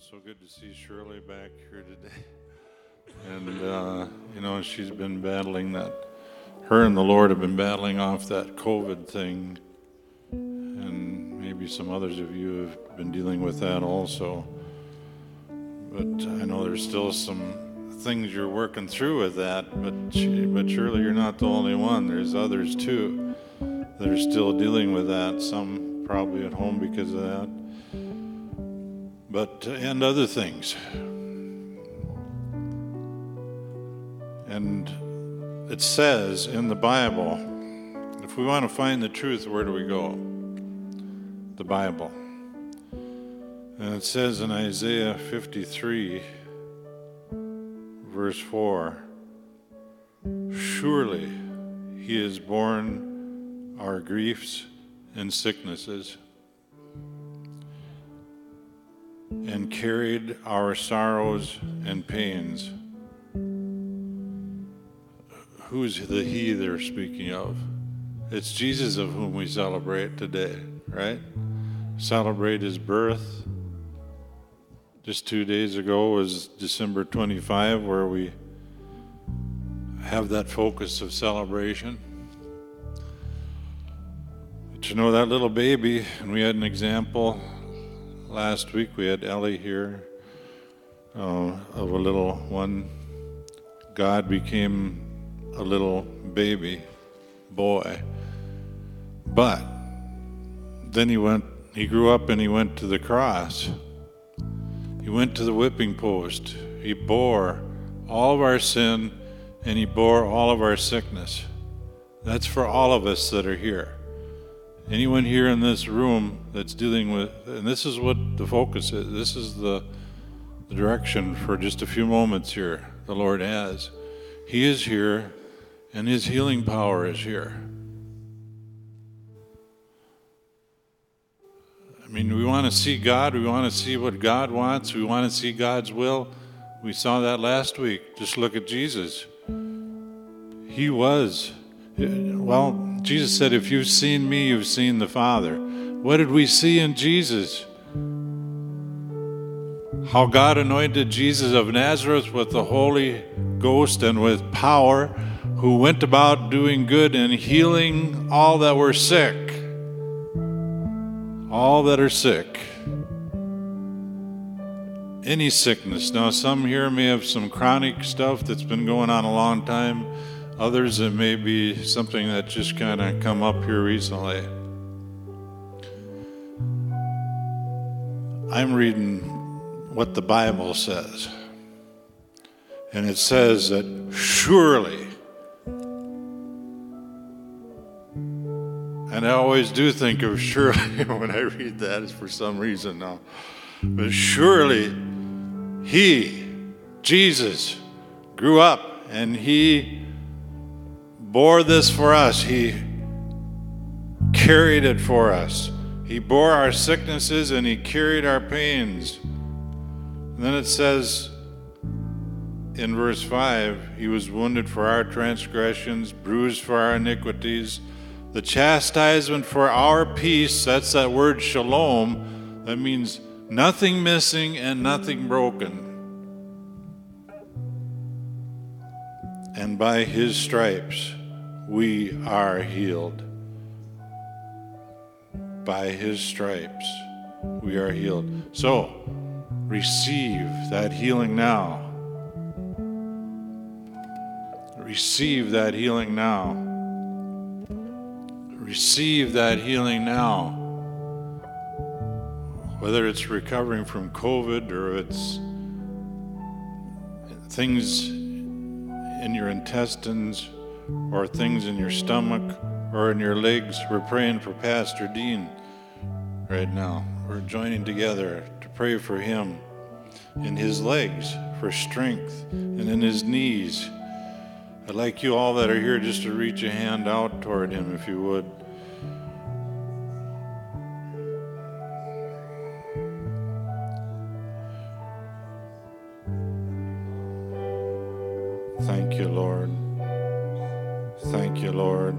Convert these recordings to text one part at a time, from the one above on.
it's so good to see Shirley back here today. And, uh, you know, she's been battling that, her and the Lord have been battling off that COVID thing. And maybe some others of you have been dealing with that also. But I know there's still some things you're working through with that, but, but surely you're not the only one. There's others too that are still dealing with that, some probably at home because of that but uh, and other things. And it says in the Bible, if we want to find the truth, where do we go? The Bible. And it says in Isaiah 53, verse 4 Surely he has borne our griefs and sicknesses and carried our sorrows and pains. Who's the He they're speaking of? It's Jesus of whom we celebrate today, right? Celebrate His birth. Just two days ago was December 25, where we have that focus of celebration. But you know, that little baby, and we had an example last week we had Ellie here uh, of a little one. God became a little baby boy. But then he went, he grew up and he went to the cross. He went to the whipping post. He bore all of our sin and he bore all of our sickness. That's for all of us that are here. Anyone here in this room that's dealing with, and this is what the focus is, this is the, the direction for just a few moments here the Lord has. He is here, and His healing power is here. I mean, we want to see God, we want to see what God wants, we want to see God's will. We saw that last week. Just look at Jesus. He was, well, Jesus said, If you've seen me, you've seen the Father. What did we see in Jesus? How God anointed Jesus of Nazareth with the Holy Ghost and with power, who went about doing good and healing all that were sick. All that are sick. Any sickness. Now, some here may have some chronic stuff that's been going on a long time. Others, it may be something that just kind of come up here recently. I'm reading what the Bible says. And it says that surely, and I always do think of surely when I read that for some reason now, but surely he, Jesus, grew up and he bore this for us. He carried it for us. He bore our sicknesses and He carried our pains. And then it says in verse 5 He was wounded for our transgressions, bruised for our iniquities. The chastisement for our peace, that's that word shalom, that means nothing missing and nothing broken. And by His stripes, we are healed. By his stripes, we are healed. So, receive that healing now. Receive that healing now. Receive that healing now. Whether it's recovering from COVID or it's things in your intestines or things in your stomach or in your legs. We're praying for Pastor Dean right now. We're joining together to pray for him in his legs for strength and in his knees. I'd like you all that are here just to reach a hand out toward him if you would. Thank you, Lord. Thank you, Lord.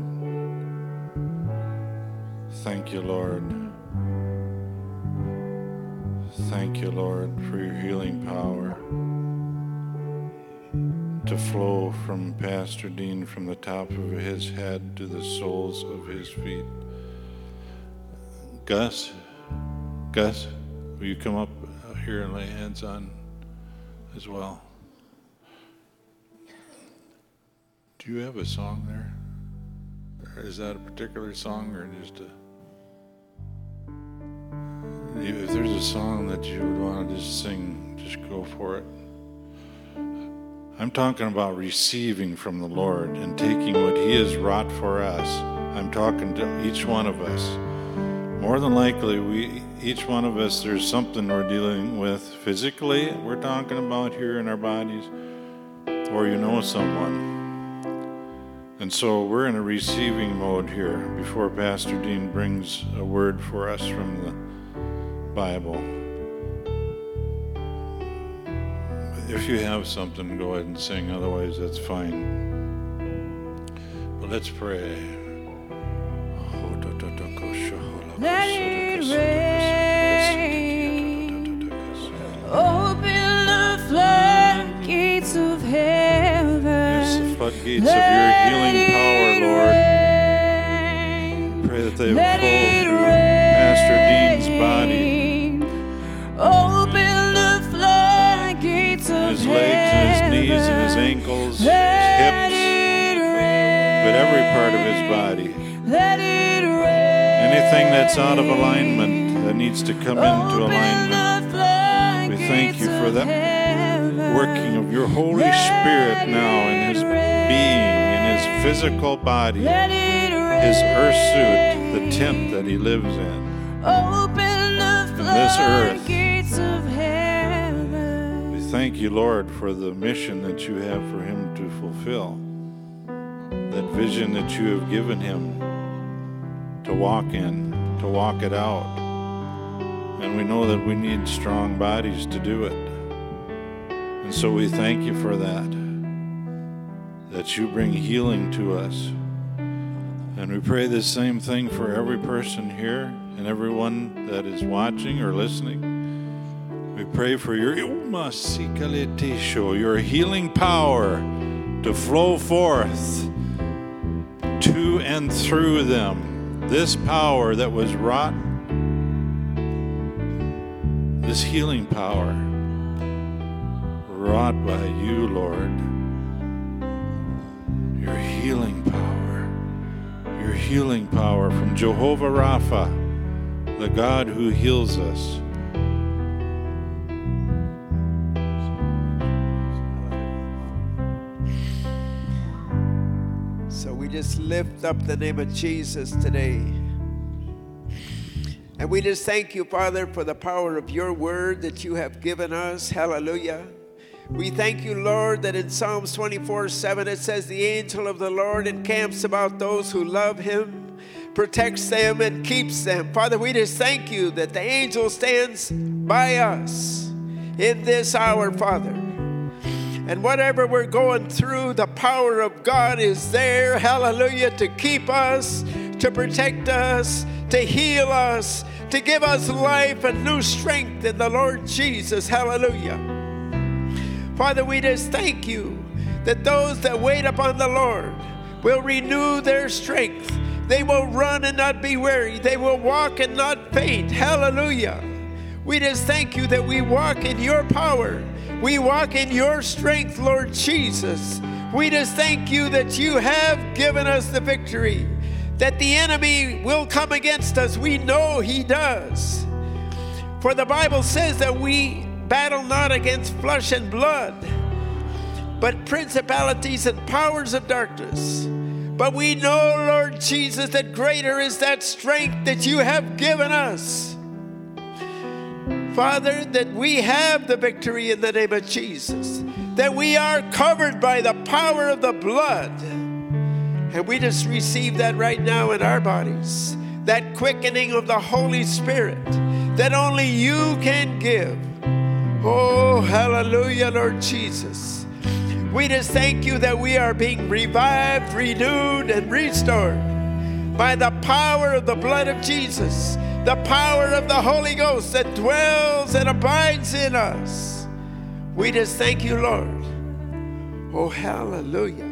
Thank you, Lord. thank you, Lord, for your healing power to flow from Pastor Dean from the top of his head to the soles of his feet. Gus, Gus, will you come up here and lay hands on as well? Do you have a song there? Or is that a particular song or just a. If there's a song that you would want to just sing, just go for it. I'm talking about receiving from the Lord and taking what He has wrought for us. I'm talking to each one of us. More than likely, we each one of us, there's something we're dealing with physically, we're talking about here in our bodies, or you know someone. And so we're in a receiving mode here before Pastor Dean brings a word for us from the Bible. If you have something, go ahead and sing. Otherwise, that's fine. But let's pray. Let it rain. Open the floodgates of heaven. Use the floodgates of your Lord. Pray that they will flow through Pastor Dean's body, Open the floodgates of his legs and his knees and his ankles, his hips, but every part of his body. Let it rain. Anything that's out of alignment that needs to come into alignment. We thank you for that working of your Holy Spirit now in his being, in his physical body, his earth suit, the tent that he lives in. Open the this earth. floodgates of. We thank you, Lord, for the mission that you have for him to fulfill. That vision that you have given him to walk in, to walk it out. And we know that we need strong bodies to do it. And so we thank you for that. That you bring healing to us. And we pray the same thing for every person here and everyone that is watching or listening. We pray for your your healing power to flow forth to and through them. This power that was wrought, this healing power, wrought by you, Lord. Healing power, your healing power from Jehovah Rapha, the God who heals us. So we just lift up the name of Jesus today. And we just thank you, Father, for the power of your word that you have given us. Hallelujah. We thank you, Lord, that in Psalms 24 7 it says, The angel of the Lord encamps about those who love him, protects them, and keeps them. Father, we just thank you that the angel stands by us in this hour, Father. And whatever we're going through, the power of God is there, hallelujah, to keep us, to protect us, to heal us, to give us life and new strength in the Lord Jesus, hallelujah. Father, we just thank you that those that wait upon the Lord will renew their strength. They will run and not be weary. They will walk and not faint. Hallelujah. We just thank you that we walk in your power. We walk in your strength, Lord Jesus. We just thank you that you have given us the victory, that the enemy will come against us. We know he does. For the Bible says that we battle not against flesh and blood, but principalities and powers of darkness. But we know, Lord Jesus, that greater is that strength that you have given us. Father, that we have the victory in the name of Jesus, that we are covered by the power of the blood. And we just receive that right now in our bodies, that quickening of the Holy Spirit that only you can give. Oh, hallelujah, Lord Jesus. We just thank you that we are being revived, renewed, and restored by the power of the blood of Jesus, the power of the Holy Ghost that dwells and abides in us. We just thank you, Lord. Oh, hallelujah.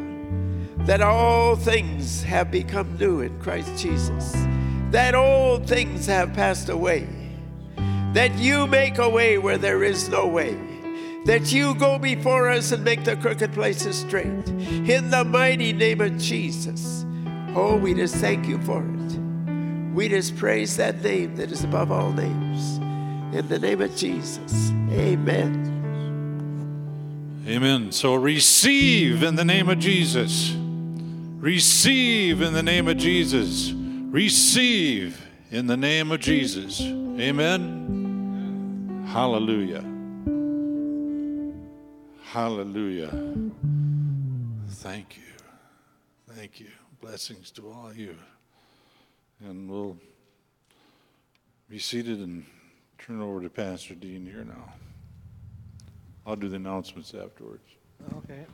That all things have become new in Christ Jesus. That old things have passed away. That you make a way where there is no way. That you go before us and make the crooked places straight. In the mighty name of Jesus. Oh, we just thank you for it. We just praise that name that is above all names. In the name of Jesus. Amen. Amen. So receive in the name of Jesus. Receive in the name of Jesus. Receive in the name of Jesus. Amen. Hallelujah. Hallelujah. Thank you. Thank you. Blessings to all you. And we'll be seated and turn over to Pastor Dean here now. I'll do the announcements afterwards. Okay.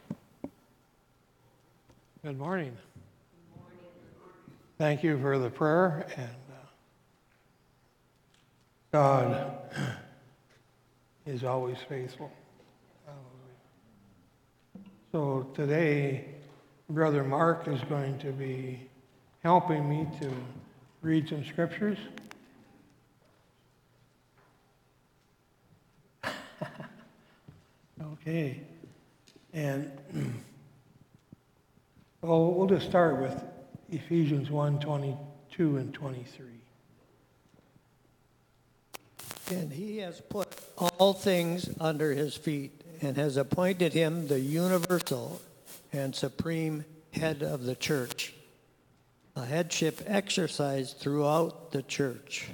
Good morning. Good morning. Thank you for the prayer and uh, God is always faithful. So today, Brother Mark is going to be helping me to read some scriptures. Okay. And well, we'll just start with Ephesians 1 22 and 23. And he has put all things under his feet and has appointed him the universal and supreme head of the church, a headship exercised throughout the church,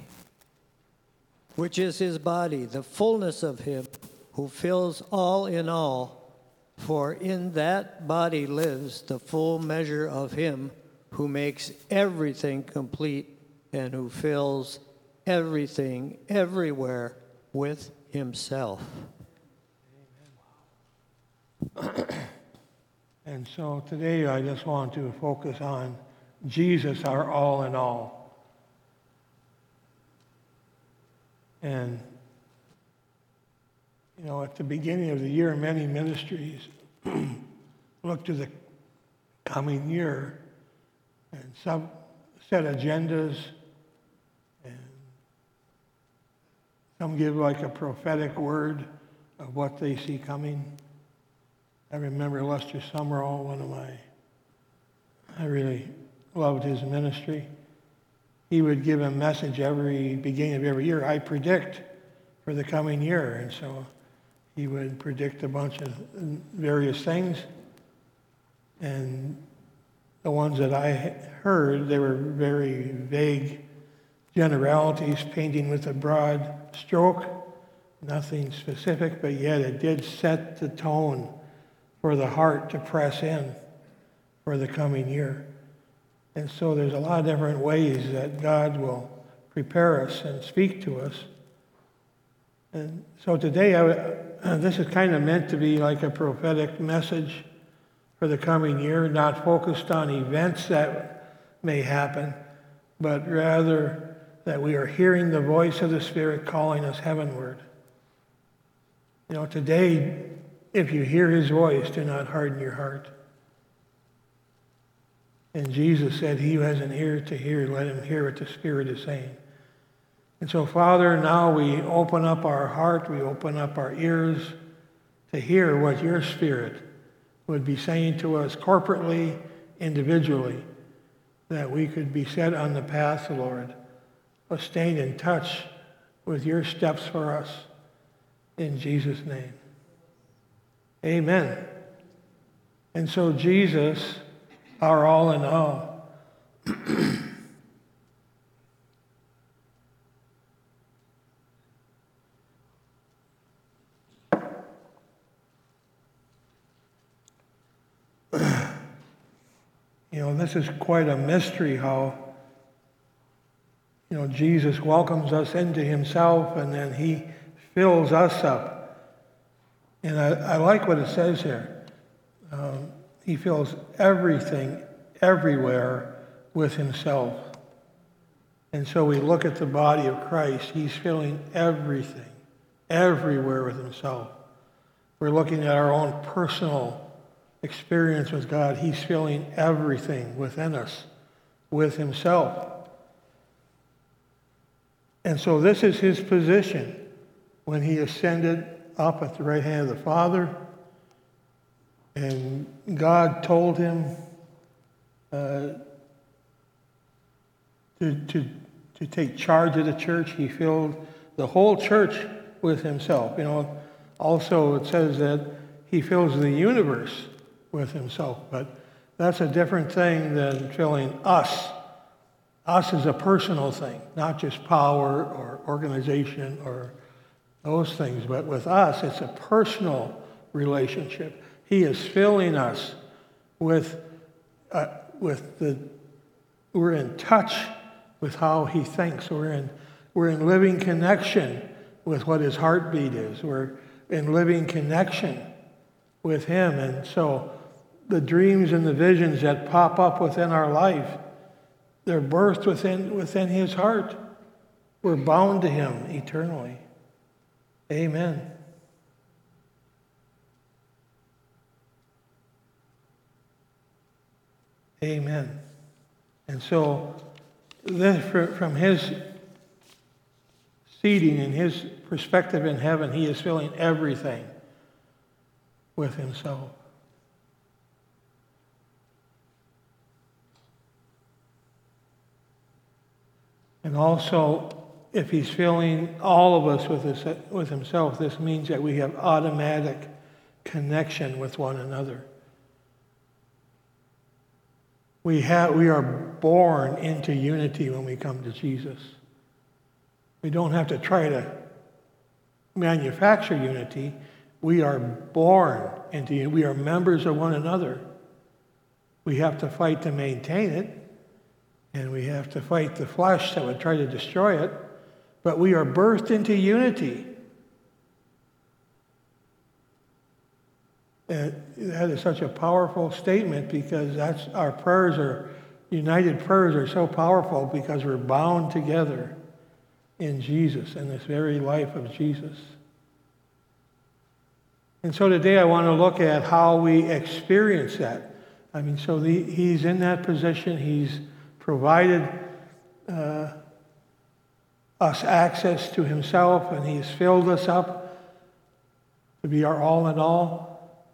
which is his body, the fullness of him who fills all in all. For in that body lives the full measure of him who makes everything complete and who fills everything everywhere with himself. And so today I just want to focus on Jesus, our all in all. And, you know, at the beginning of the year, many ministries look to the coming year and some set agendas and some give like a prophetic word of what they see coming. I remember Lester Sumrall, one of my, I really loved his ministry. He would give a message every beginning of every year. I predict for the coming year. And so he would predict a bunch of various things. And the ones that I heard, they were very vague generalities, painting with a broad stroke, nothing specific, but yet it did set the tone for the heart to press in for the coming year. And so there's a lot of different ways that God will prepare us and speak to us. And so today, I, uh, this is kind of meant to be like a prophetic message for the coming year, not focused on events that may happen, but rather that we are hearing the voice of the Spirit calling us heavenward. You know, today, if you hear his voice, do not harden your heart. And Jesus said, He who has an ear to hear, let him hear what the Spirit is saying. And so, Father, now we open up our heart, we open up our ears to hear what your Spirit would be saying to us corporately, individually, that we could be set on the path, Lord, of staying in touch with your steps for us. In Jesus' name. Amen. And so Jesus, our all in all, you know, this is quite a mystery how, you know, Jesus welcomes us into himself and then he fills us up. And I, I like what it says here. Um, he fills everything, everywhere with himself. And so we look at the body of Christ. He's filling everything, everywhere with himself. We're looking at our own personal experience with God. He's filling everything within us with himself. And so this is his position when he ascended up at the right hand of the Father. And God told him uh, to, to, to take charge of the church. He filled the whole church with himself. You know, also it says that he fills the universe with himself, but that's a different thing than filling us. Us is a personal thing, not just power or organization or those things, but with us, it's a personal relationship. He is filling us with, uh, with the, we're in touch with how he thinks. We're in, we're in living connection with what his heartbeat is. We're in living connection with him. And so the dreams and the visions that pop up within our life, they're birthed within, within his heart. We're bound to him eternally. Amen. Amen. And so, this, from his seating and his perspective in heaven, he is filling everything with himself. And also, if he's filling all of us with, his, with himself, this means that we have automatic connection with one another. We, have, we are born into unity when we come to Jesus. We don't have to try to manufacture unity. We are born into unity. We are members of one another. We have to fight to maintain it, and we have to fight the flesh that would try to destroy it, but we are birthed into unity. And that is such a powerful statement because that's our prayers are united prayers are so powerful because we're bound together in Jesus in this very life of Jesus. And so today I want to look at how we experience that. I mean, so the, he's in that position. He's provided uh, us access to himself, and he's filled us up to be our all in all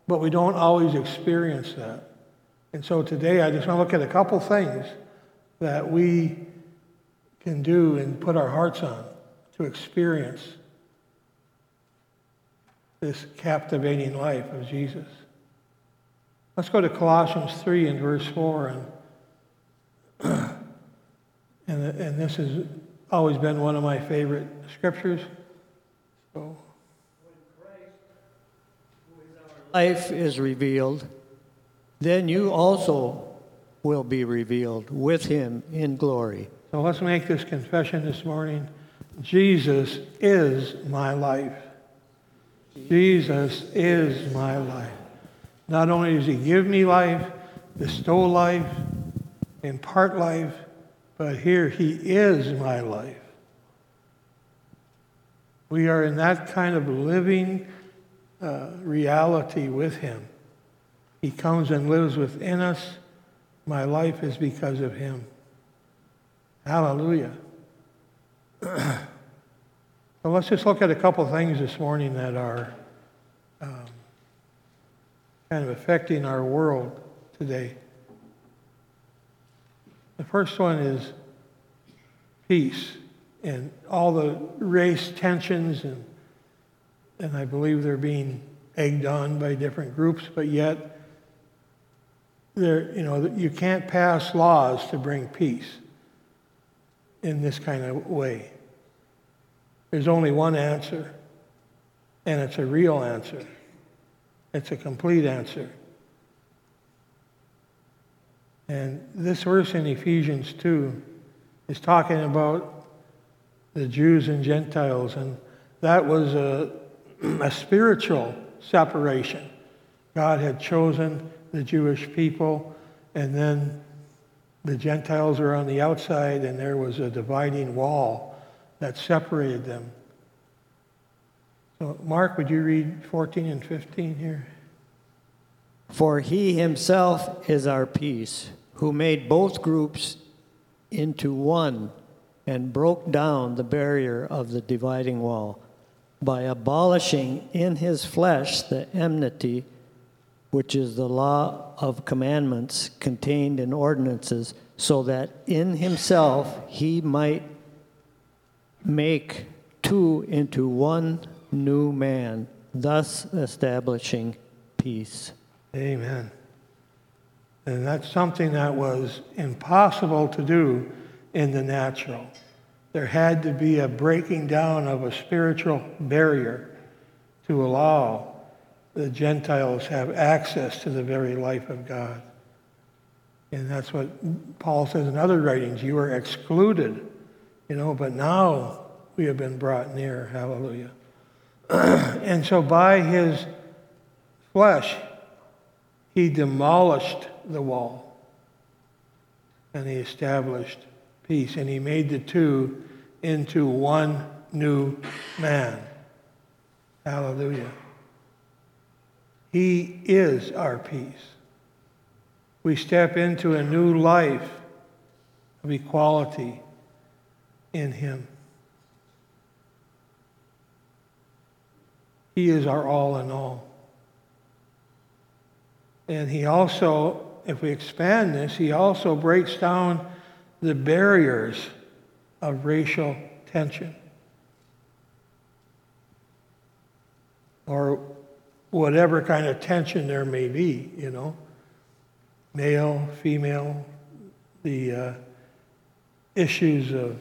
but we don't always experience that. And so today I just want to look at a couple things that we can do and put our hearts on to experience this captivating life of Jesus. Let's go to Colossians 3 and verse 4. And, and, and this has always been one of my favorite scriptures. So life is revealed, then you also will be revealed with him in glory. So let's make this confession this morning. Jesus is my life. Jesus is my life. Not only does he give me life, bestow life, impart life, but here he is my life. We are in that kind of living uh, reality with Him. He comes and lives within us. My life is because of Him. Hallelujah. so let's just look at a couple things this morning that are um, kind of affecting our world today. The first one is peace and all the race tensions and and I believe they're being egged on by different groups, but yet you know, you can't pass laws to bring peace in this kind of way. There's only one answer, and it's a real answer. It's a complete answer. And this verse in Ephesians 2 is talking about the Jews and Gentiles, and that was a a spiritual separation. God had chosen the Jewish people, and then The Gentiles were on the outside, and there was a dividing wall that separated them. So, Mark, would you read 14 and 15 here? For he himself is our peace, who made both groups into one and broke down the barrier of the dividing wall by abolishing in his flesh the enmity, which is the law of commandments contained in ordinances, so that in himself he might make two into one new man, thus establishing peace. Amen. And that's something that was impossible to do in the natural. There had to be a breaking down of a spiritual barrier to allow the Gentiles have access to the very life of God. And that's what Paul says in other writings. You were excluded, you know, but now we have been brought near. Hallelujah. and so by his flesh, he demolished the wall and he established peace. And he made the two into one new man. Hallelujah. He is our peace. We step into a new life of equality in him. He is our all in all. And he also, if we expand this, he also breaks down the barriers of racial tension. Or whatever kind of tension there may be, you know, male, female, the uh, issues of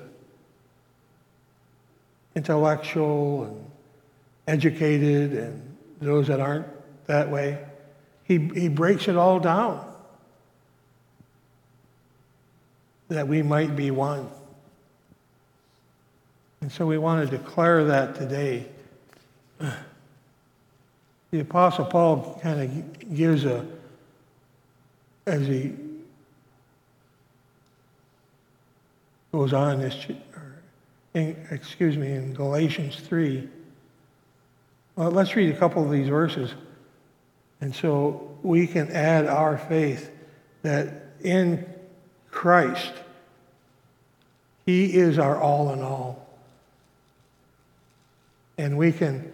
intellectual and educated and those that aren't that way. He, he breaks it all down that we might be one. And so we want to declare that today. The Apostle Paul kind of gives a, as he goes on this, in, excuse me, in Galatians 3. Well, let's read a couple of these verses. And so we can add our faith that in Christ, He is our all in all. And we can,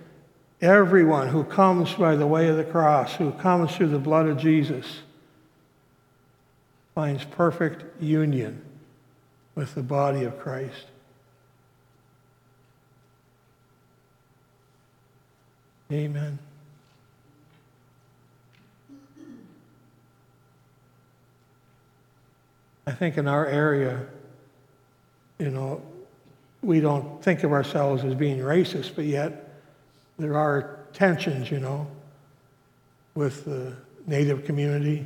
everyone who comes by the way of the cross, who comes through the blood of Jesus, finds perfect union with the body of Christ. Amen. I think in our area, you know, we don't think of ourselves as being racist, but yet there are tensions, you know, with the Native community,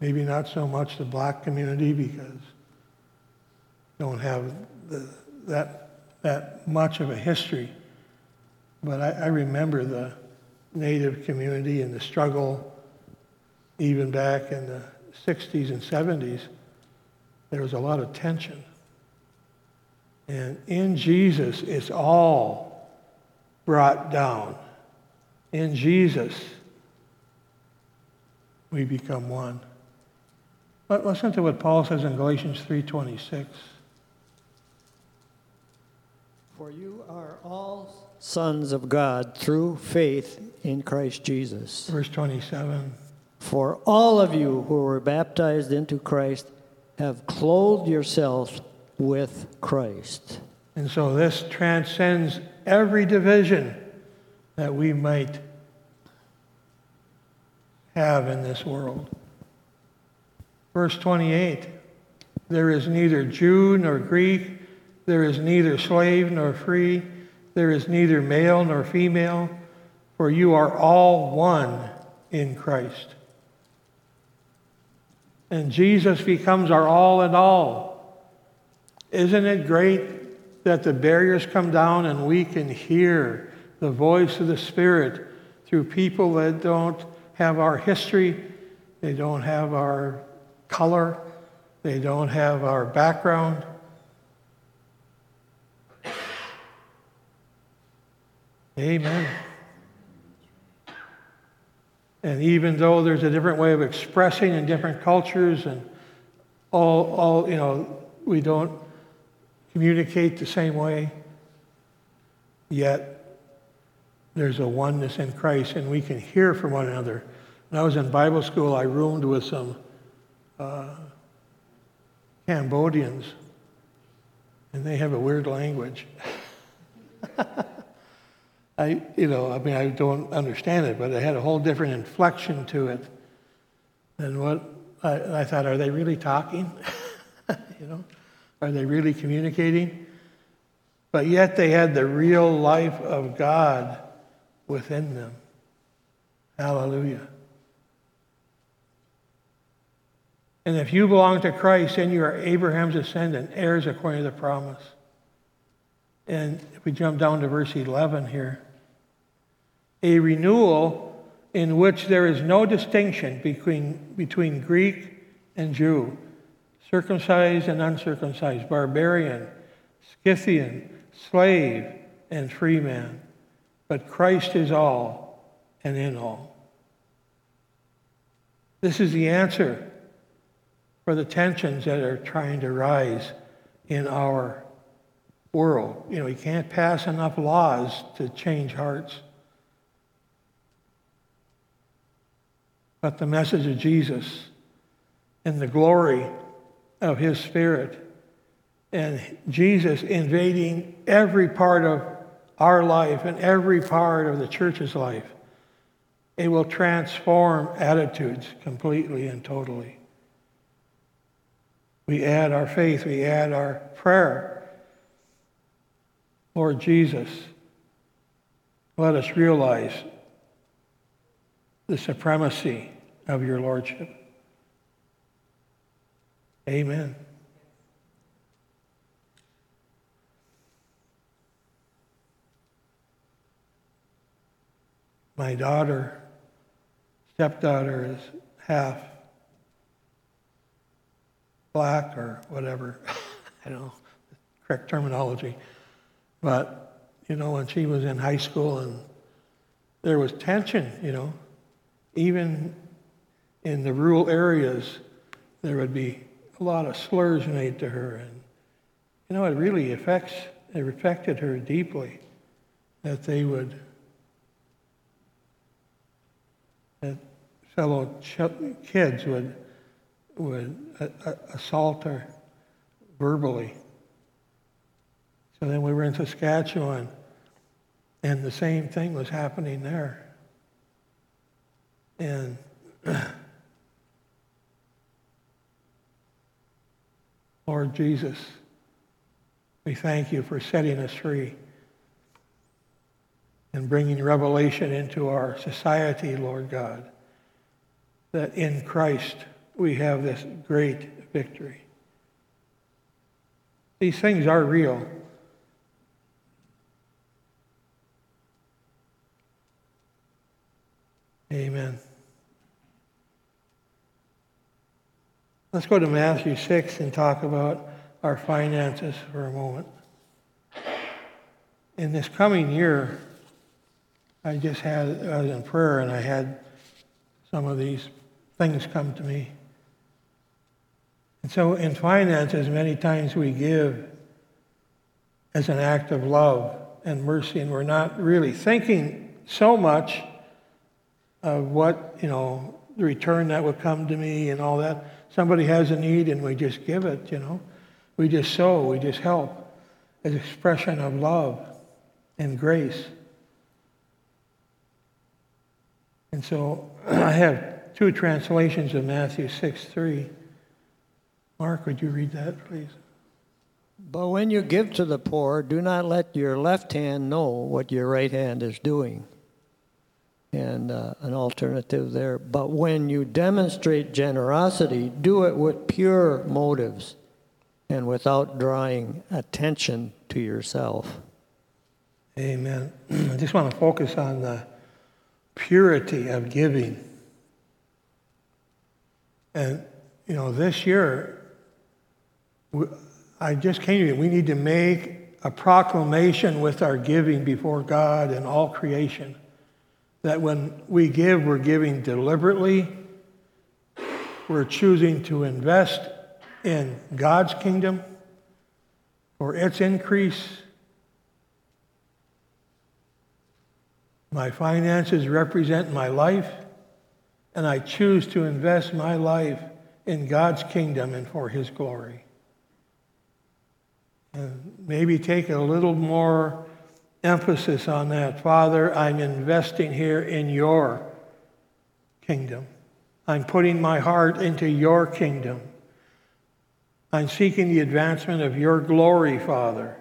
maybe not so much the black community because don't have the, that, that much of a history. But I, I remember the Native community and the struggle even back in the 60s and 70s. There was a lot of tension. And in Jesus, it's all brought down. In Jesus, we become one. But listen to what Paul says in Galatians 3:26. For you are all sons of God through faith in Christ Jesus. Verse 27. For all of you who were baptized into Christ have clothed yourselves with Christ. And so this transcends every division that we might have in this world. Verse 28 There is neither Jew nor Greek, there is neither slave nor free, there is neither male nor female, for you are all one in Christ. And Jesus becomes our all in all. Isn't it great that the barriers come down and we can hear the voice of the Spirit through people that don't have our history, they don't have our color, They don't have our background. Amen. And even though there's a different way of expressing in different cultures and all, all you know, we don't communicate the same way, yet there's a oneness in Christ and we can hear from one another. When I was in Bible school, I roomed with some uh, Cambodians, and they have a weird language. I, you know, I mean, I don't understand it, but it had a whole different inflection to it than what I, I thought. Are they really talking? you know, are they really communicating? But yet they had the real life of God within them. Hallelujah. And if you belong to Christ, then you are Abraham's descendant, heirs according to the promise. And if we jump down to verse 11 here, a renewal in which there is no distinction between, between Greek and Jew, circumcised and uncircumcised, barbarian, Scythian, slave, and free man. But Christ is all and in all. This is the answer for the tensions that are trying to rise in our world. You know, you can't pass enough laws to change hearts. But the message of Jesus and the glory of his spirit and Jesus invading every part of our life and every part of the church's life, it will transform attitudes completely and totally. We add our faith, we add our prayer. Lord Jesus, let us realize the supremacy of your Lordship. Amen. My daughter, stepdaughter, is half black or whatever. I don't know the correct terminology. But, you know, when she was in high school and there was tension, you know, even in the rural areas, there would be a lot of slurs made to her. And, you know, it really affects, it affected her deeply that they would that fellow ch- kids would would assault her verbally. So then we were in Saskatchewan, and the same thing was happening there. And Lord Jesus, we thank you for setting us free and bringing revelation into our society, Lord God, that in Christ we have this great victory. These things are real. Amen. Let's go to Matthew 6 and talk about our finances for a moment. In this coming year, I just had, I was in prayer and I had some of these things come to me. And so in finances, many times we give as an act of love and mercy, and we're not really thinking so much of what, you know, the return that would come to me and all that. Somebody has a need and we just give it, you know. We just sow, we just help as expression of love and grace. And so I have two translations of Matthew 6 3. Mark, would you read that, please? But when you give to the poor, do not let your left hand know what your right hand is doing. And uh, an alternative there. But when you demonstrate generosity, do it with pure motives and without drawing attention to yourself. Amen. I just want to focus on the purity of giving. And, you know, this year, I just came to you. We need to make a proclamation with our giving before God and all creation that when we give, we're giving deliberately. We're choosing to invest in God's kingdom for its increase. My finances represent my life, and I choose to invest my life in God's kingdom and for His glory. And maybe take a little more emphasis on that. Father, I'm investing here in your kingdom. I'm putting my heart into your kingdom. I'm seeking the advancement of your glory, Father.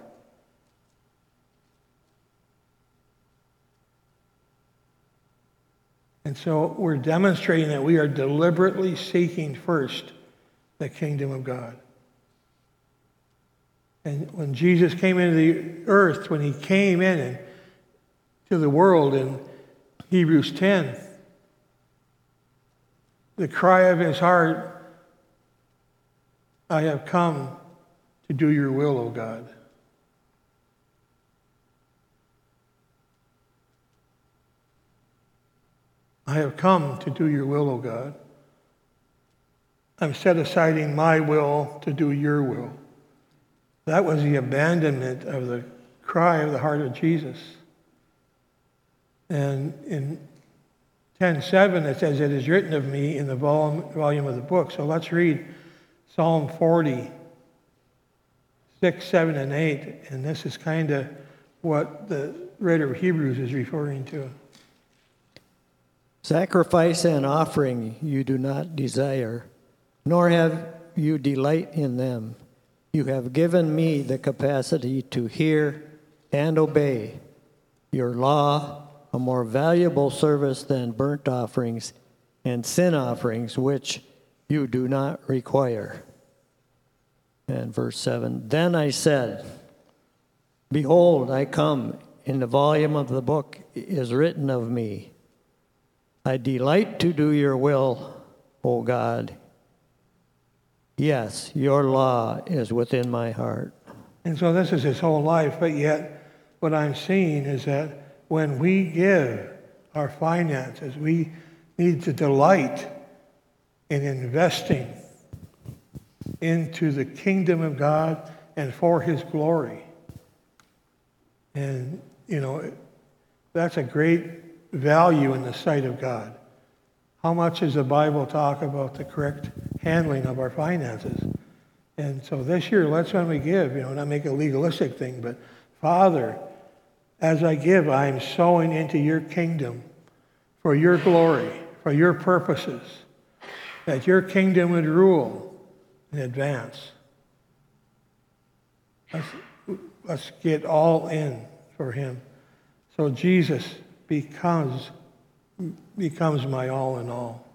And so we're demonstrating that we are deliberately seeking first the kingdom of God. And when Jesus came into the earth, when he came in and to the world in Hebrews 10, the cry of his heart, I have come to do your will, O God. I have come to do your will, O God. I'm set aside my will to do your will. That was the abandonment of the cry of the heart of Jesus. And in 10:7 it says, "It is written of me in the volume, volume of the book." So let's read Psalm 40, 6, 7, and 8. And this is kind of what the writer of Hebrews is referring to. Sacrifice and offering you do not desire, nor have you delight in them. You have given me the capacity to hear and obey your law, a more valuable service than burnt offerings and sin offerings, which you do not require. And verse 7 Then I said, Behold, I come, in the volume of the book is written of me. I delight to do your will, O God. Yes, your law is within my heart. And so this is his whole life, but yet what I'm seeing is that when we give our finances, we need to delight in investing into the kingdom of God and for his glory. And, you know, that's a great value in the sight of God. How much does the Bible talk about the correct handling of our finances? And so this year, let's when we give, you know, not make a legalistic thing, but Father, as I give, I am sowing into your kingdom for your glory, for your purposes, that your kingdom would rule in advance. Let's, let's get all in for him. So Jesus becomes, becomes my all in all.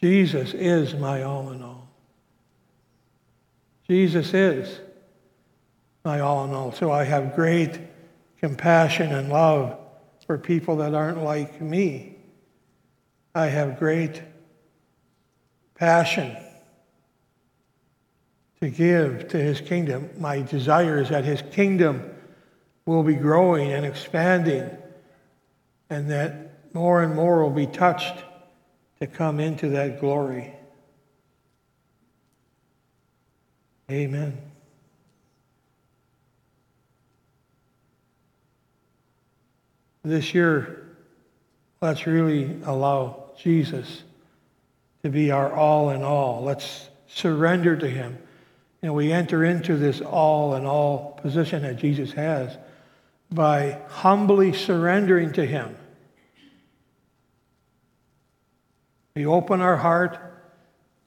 Jesus is my all in all. Jesus is my all in all. So I have great compassion and love for people that aren't like me. I have great passion to give to his kingdom. My desire is that his kingdom will be growing and expanding, and that more and more will be touched to come into that glory. Amen. This year, let's really allow Jesus to be our all in all. Let's surrender to him. And we enter into this all in all position that Jesus has by humbly surrendering to him. We open our heart.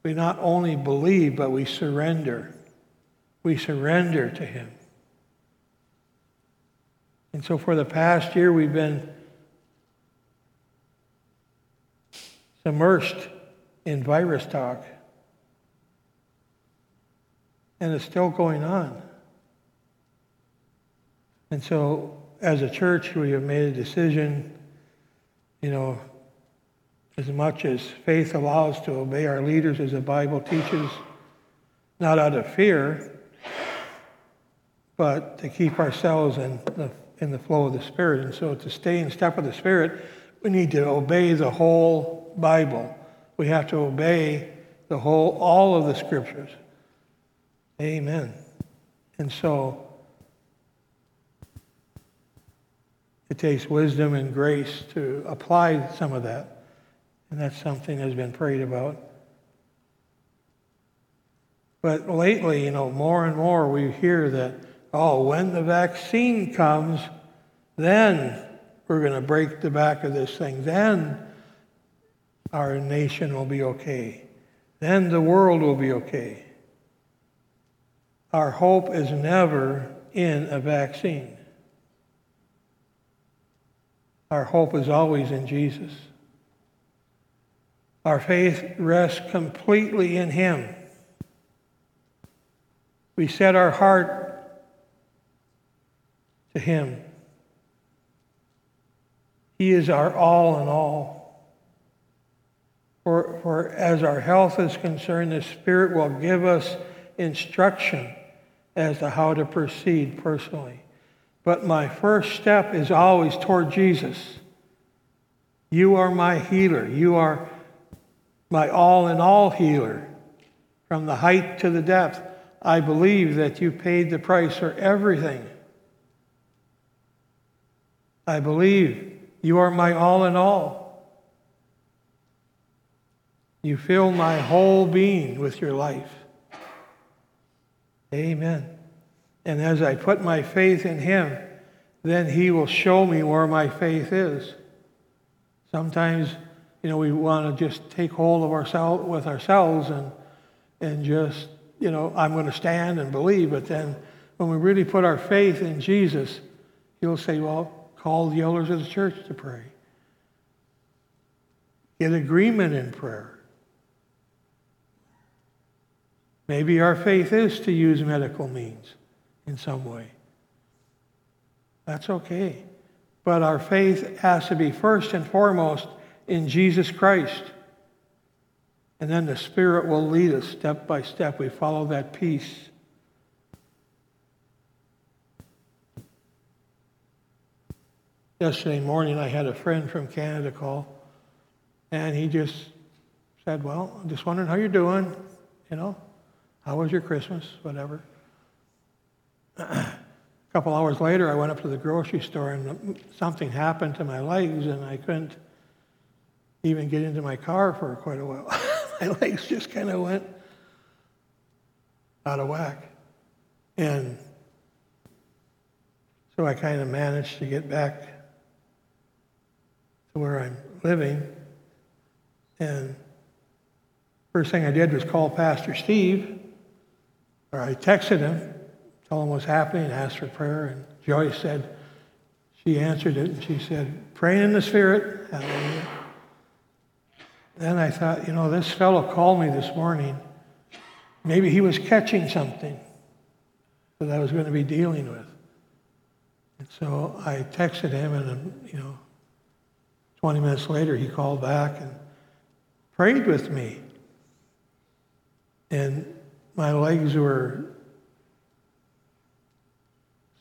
We not only believe, but we surrender. We surrender to him. And so for the past year, we've been immersed in virus talk. And it's still going on. And so, as a church, we have made a decision, you know, as much as faith allows to obey our leaders as the Bible teaches, not out of fear, but to keep ourselves in the, in the flow of the Spirit. And so to stay in step with the Spirit, we need to obey the whole Bible. We have to obey the whole, all of the scriptures. Amen. And so it takes wisdom and grace to apply some of that. And that's something that's been prayed about. But lately, you know, more and more we hear that, oh, when the vaccine comes, then we're going to break the back of this thing. Then our nation will be okay. Then the world will be okay. Our hope is never in a vaccine. Our hope is always in Jesus. Our faith rests completely in Him. We set our heart to Him. He is our all in all. For, for as our health is concerned, the Spirit will give us instruction as to how to proceed personally. But my first step is always toward Jesus. You are my healer. You are my all in all healer. From the height to the depth, I believe that you paid the price for everything. I believe you are my all in all. You fill my whole being with your life. Amen. And as I put my faith in Him, then He will show me where my faith is. Sometimes, you know, we want to just take hold of ourselves with ourselves and and just, you know, I'm going to stand and believe. But then when we really put our faith in Jesus, He'll say, well, call the elders of the church to pray. Get agreement in prayer. Maybe our faith is to use medical means in some way. That's okay. But our faith has to be first and foremost in Jesus Christ. And then the Spirit will lead us step by step. We follow that peace. Yesterday morning, I had a friend from Canada call, and he just said, Well, I'm just wondering how you're doing, you know. How was your Christmas? Whatever. A couple hours later, I went up to the grocery store and something happened to my legs, and I couldn't even get into my car for quite a while. my legs just kind of went out of whack. And so I kind of managed to get back to where I'm living. And first thing I did was call Pastor Steve or I texted him, told him what's happening, asked for prayer, and Joyce said, she answered it, and she said, praying in the Spirit. Hallelujah. Then I thought, you know, this fellow called me this morning. Maybe he was catching something that I was going to be dealing with. And so I texted him, and, um, you know, 20 minutes later, he called back and prayed with me. And my legs were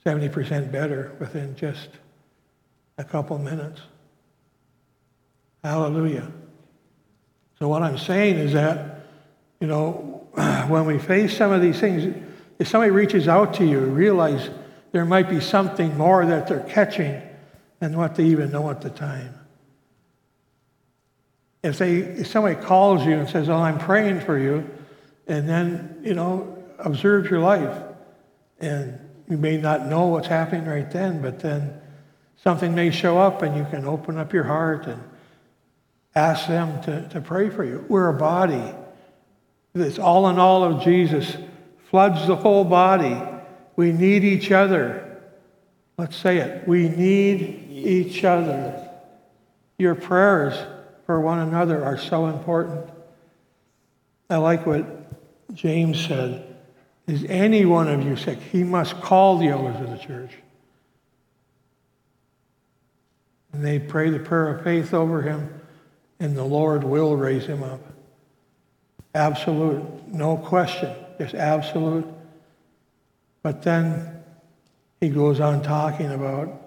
70% better within just a couple minutes. Hallelujah. So, what I'm saying is that, you know, when we face some of these things, if somebody reaches out to you, realize there might be something more that they're catching than what they even know at the time. If, they, if somebody calls you and says, Oh, I'm praying for you, and then, you know, observe your life. And you may not know what's happening right then, but then something may show up and you can open up your heart and ask them to, to pray for you. We're a body. This all in all of Jesus floods the whole body. We need each other. Let's say it. We need each other. Your prayers for one another are so important. I like what James said, Is any one of you sick? He must call the elders of the church. And they pray the prayer of faith over him, and the Lord will raise him up. Absolute, no question, just absolute. But then he goes on talking about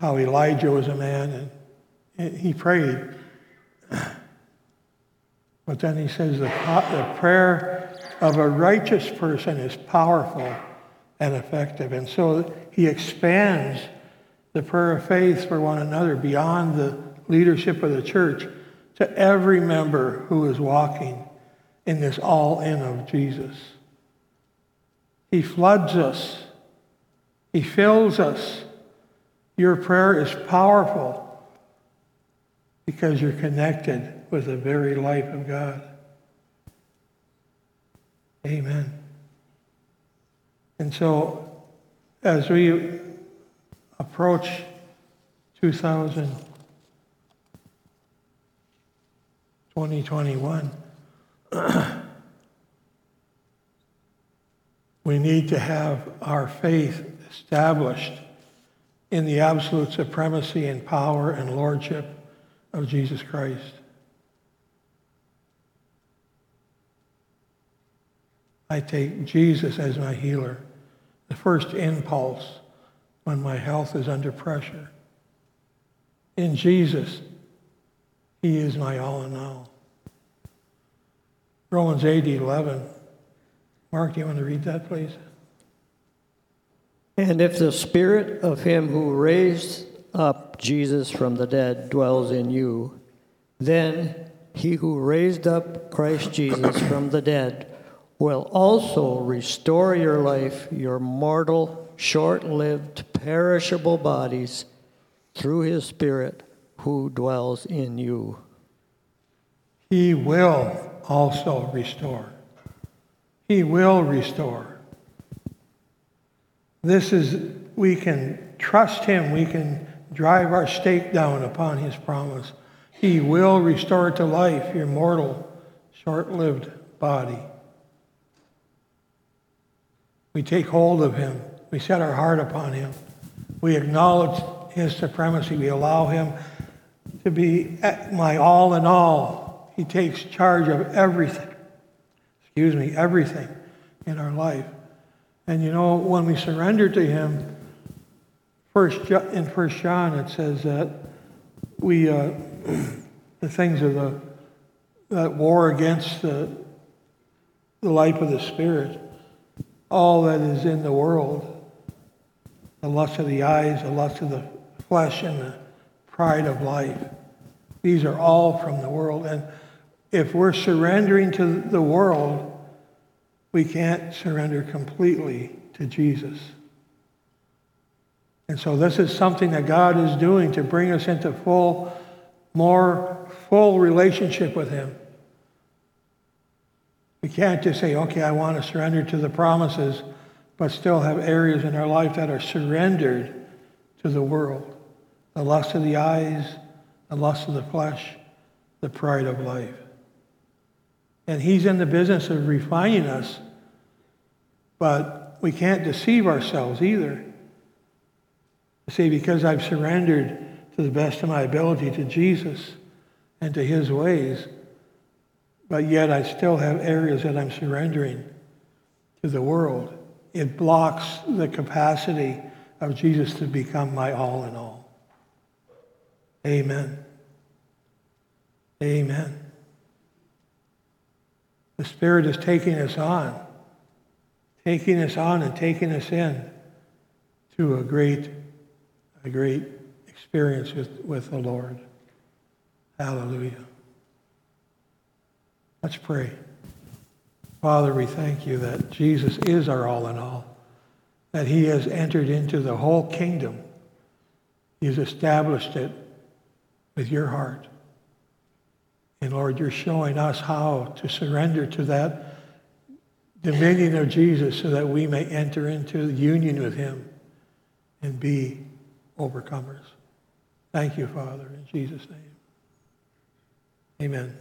how Elijah was a man and- he prayed. But then he says the, the prayer of a righteous person is powerful and effective. And so he expands the prayer of faith for one another beyond the leadership of the church to every member who is walking in this all in of Jesus. He floods us, he fills us. Your prayer is powerful because you're connected with the very life of God. Amen. And so, as we approach 2000, 2021, we need to have our faith established in the absolute supremacy and power and lordship of Jesus Christ. I take Jesus as my healer, the first impulse when my health is under pressure. In Jesus, He is my all in all. Romans 8 11. Mark, do you want to read that, please? And if the spirit of him who raised up Jesus from the dead dwells in you, then he who raised up Christ Jesus from the dead will also restore your life, your mortal, short lived, perishable bodies through his spirit who dwells in you. He will also restore. He will restore. This is, we can trust Him. We can drive our stake down upon His promise. He will restore to life your mortal, short lived body. We take hold of Him. We set our heart upon Him. We acknowledge His supremacy. We allow Him to be my all in all. He takes charge of everything. Excuse me, everything in our life. And you know, when we surrender to Him, first in First John it says that we uh, the things of the that war against the the life of the spirit, all that is in the world, the lust of the eyes, the lust of the flesh, and the pride of life. These are all from the world. And if we're surrendering to the world, we can't surrender completely to Jesus. And so this is something that God is doing to bring us into full, more full relationship with Him. We can't just say, okay, I want to surrender to the promises, but still have areas in our life that are surrendered to the world. The lust of the eyes, the lust of the flesh, the pride of life. And he's in the business of refining us, but we can't deceive ourselves either. See, because I've surrendered to the best of my ability to Jesus and to his ways, but yet I still have areas that I'm surrendering to the world. It blocks the capacity of Jesus to become my all in all. Amen. Amen. The Spirit is taking us on, taking us on and taking us in to a great, a great experience with, with the Lord. Hallelujah. Let's pray. Father, we thank you that Jesus is our all in all, that he has entered into the whole kingdom. He has established it with your heart. And Lord, you're showing us how to surrender to that dominion of Jesus so that we may enter into union with him and be overcomers. Thank you, Father, in Jesus' name. Amen.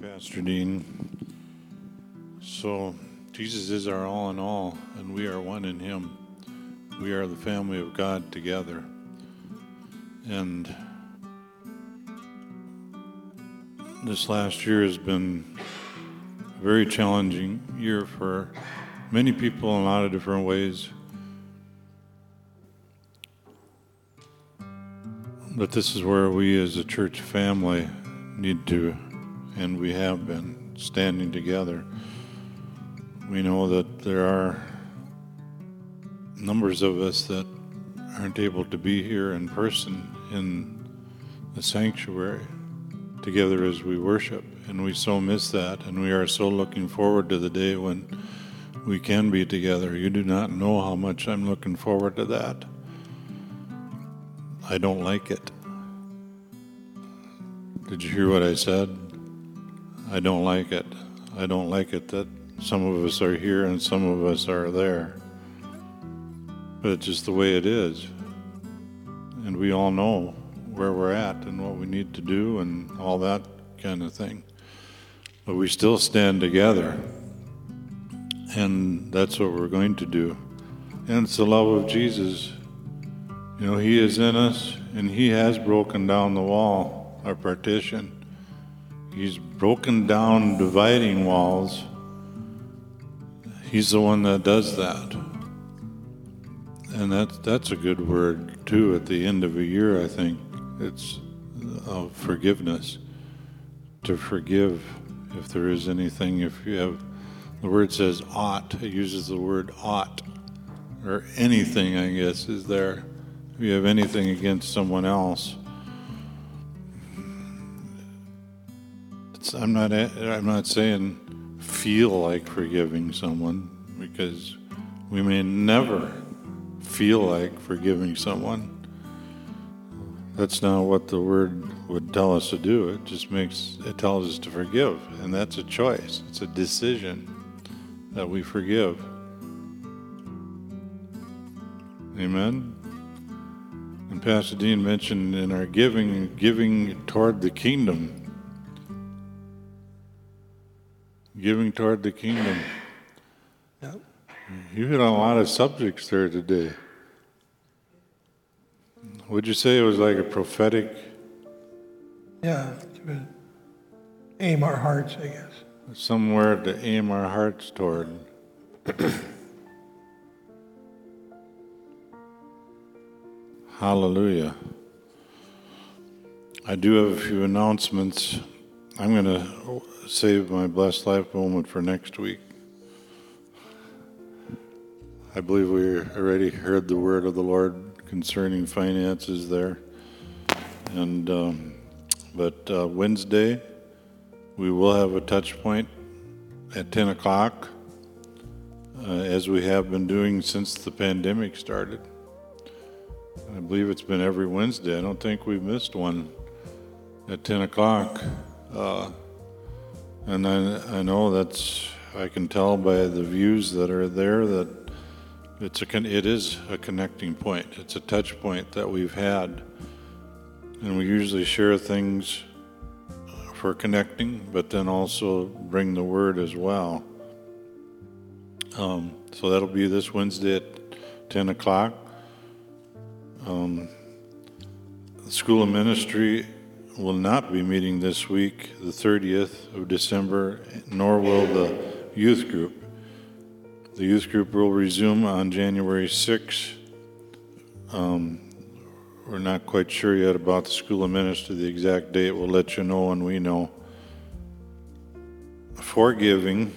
Pastor Dean. So Jesus is our all in all, and we are one in Him. We are the family of God together. And this last year has been a very challenging year for many people in a lot of different ways. But this is where we as a church family need to, and we have been, standing together. We know that there are numbers of us that aren't able to be here in person in the sanctuary together as we worship. And we so miss that. And we are so looking forward to the day when we can be together. You do not know how much I'm looking forward to that. I don't like it. Did you hear what I said? I don't like it. I don't like it that some of us are here and some of us are there. But it's just the way it is. And we all know where we're at and what we need to do and all that kind of thing. But we still stand together. And that's what we're going to do. And it's the love of Jesus. You know, He is in us and He has broken down the wall, our partition. He's broken down dividing walls. He's the one that does that. And that's, that's a good word, too, at the end of a year, I think. It's uh, forgiveness. To forgive if there is anything, if you have, the word says ought, it uses the word ought, or anything, I guess, is there. If you have anything against someone else, it's, I'm not, I'm not saying feel like forgiving someone because we may never feel like forgiving someone. That's not what the word would tell us to do. It just makes it tells us to forgive, and that's a choice. It's a decision that we forgive. Amen. And Pastor Dean mentioned in our giving, giving toward the kingdom. Giving toward the kingdom. Yep. You hit on a lot of subjects there today. Would you say it was like a prophetic, Yeah, to aim our hearts, I guess. somewhere to aim our hearts toward? Hallelujah. I do have a few announcements. I'm going to save my blessed life moment for next week. I believe we already heard the word of the Lord concerning finances there. And, um, but uh, Wednesday, we will have a touch point at 10 o'clock, uh, as we have been doing since the pandemic started. I believe it's been every Wednesday. I don't think we've missed one at 10 o'clock. Uh, and I, I know that's, I can tell by the views that are there that it's a, con- it is a connecting point. It's a touch point that we've had. And we usually share things for connecting, but then also bring the word as well. Um, so that'll be this Wednesday at 10 o'clock. Um, School of Ministry will not be meeting this week, the 30th of December, nor will the youth group. The youth group will resume on January 6th. Um, we're not quite sure yet about the School of Ministry, the exact date. We'll let you know when we know. For giving,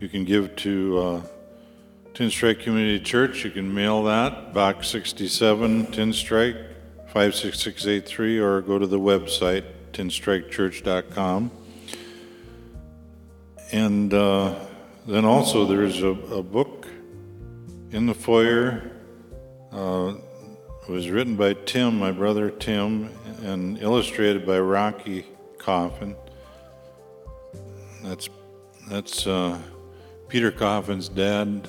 you can give to uh, Tenstrike Community Church. You can mail that, Box 67, Tenstrike, 56683, or go to the website, tenstrikechurch.com. And uh, then also there's a, a book in the foyer. Uh, it was written by Tim, my brother Tim, and illustrated by Rocky Coffin. That's that's uh, Peter Coffin's dad,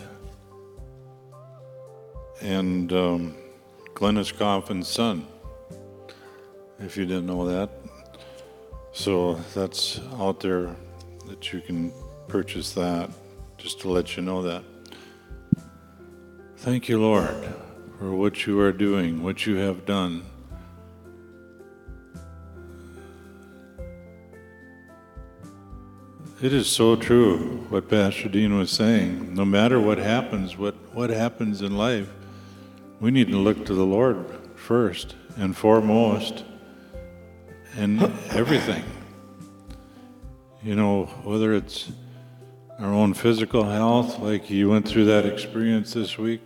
and um, Glennis Coffin's son. If you didn't know that, so that's out there that you can purchase that. just to let you know that. Thank you, Lord, for what you are doing, what you have done. It is so true what Pastor Dean was saying. No matter what happens, what, what happens in life, we need to look to the Lord first and foremost in everything. You know, whether it's our own physical health, like he went through that experience this week,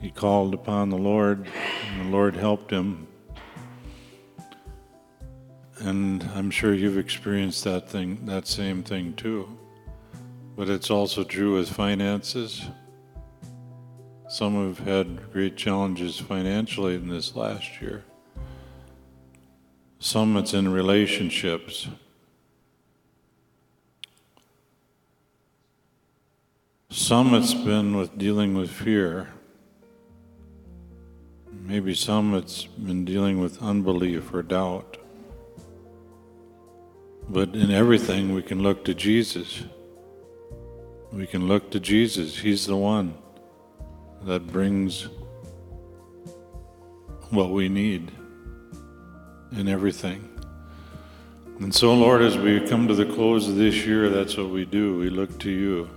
he called upon the Lord, and the Lord helped him. And I'm sure you've experienced that thing, that same thing too. But it's also true with finances. Some have had great challenges financially in this last year. Some it's in relationships. Some it's been with dealing with fear. Maybe some it's been dealing with unbelief or doubt. But in everything, we can look to Jesus. We can look to Jesus. He's the one that brings what we need in everything. And so, Lord, as we come to the close of this year, that's what we do. We look to you.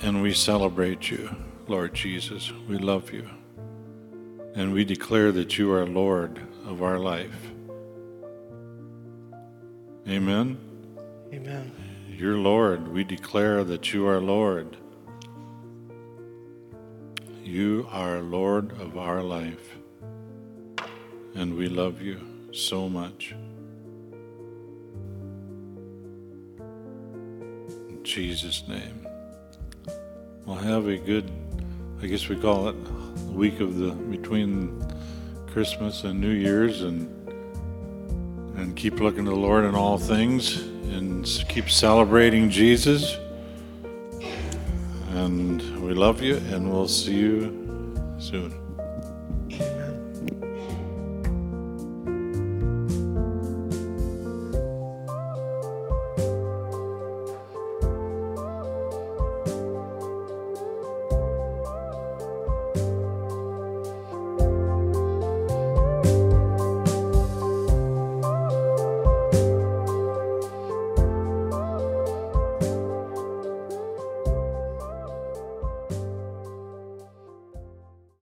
And we celebrate you, Lord Jesus. We love you. And we declare that you are Lord of our life. Amen. Amen. You're Lord. We declare that you are Lord. You are Lord of our life. And we love you so much. In Jesus' name. We'll have a good, I guess we call it the week of the between Christmas and New Year's and and keep looking to the Lord in all things and keep celebrating Jesus. And we love you and we'll see you soon.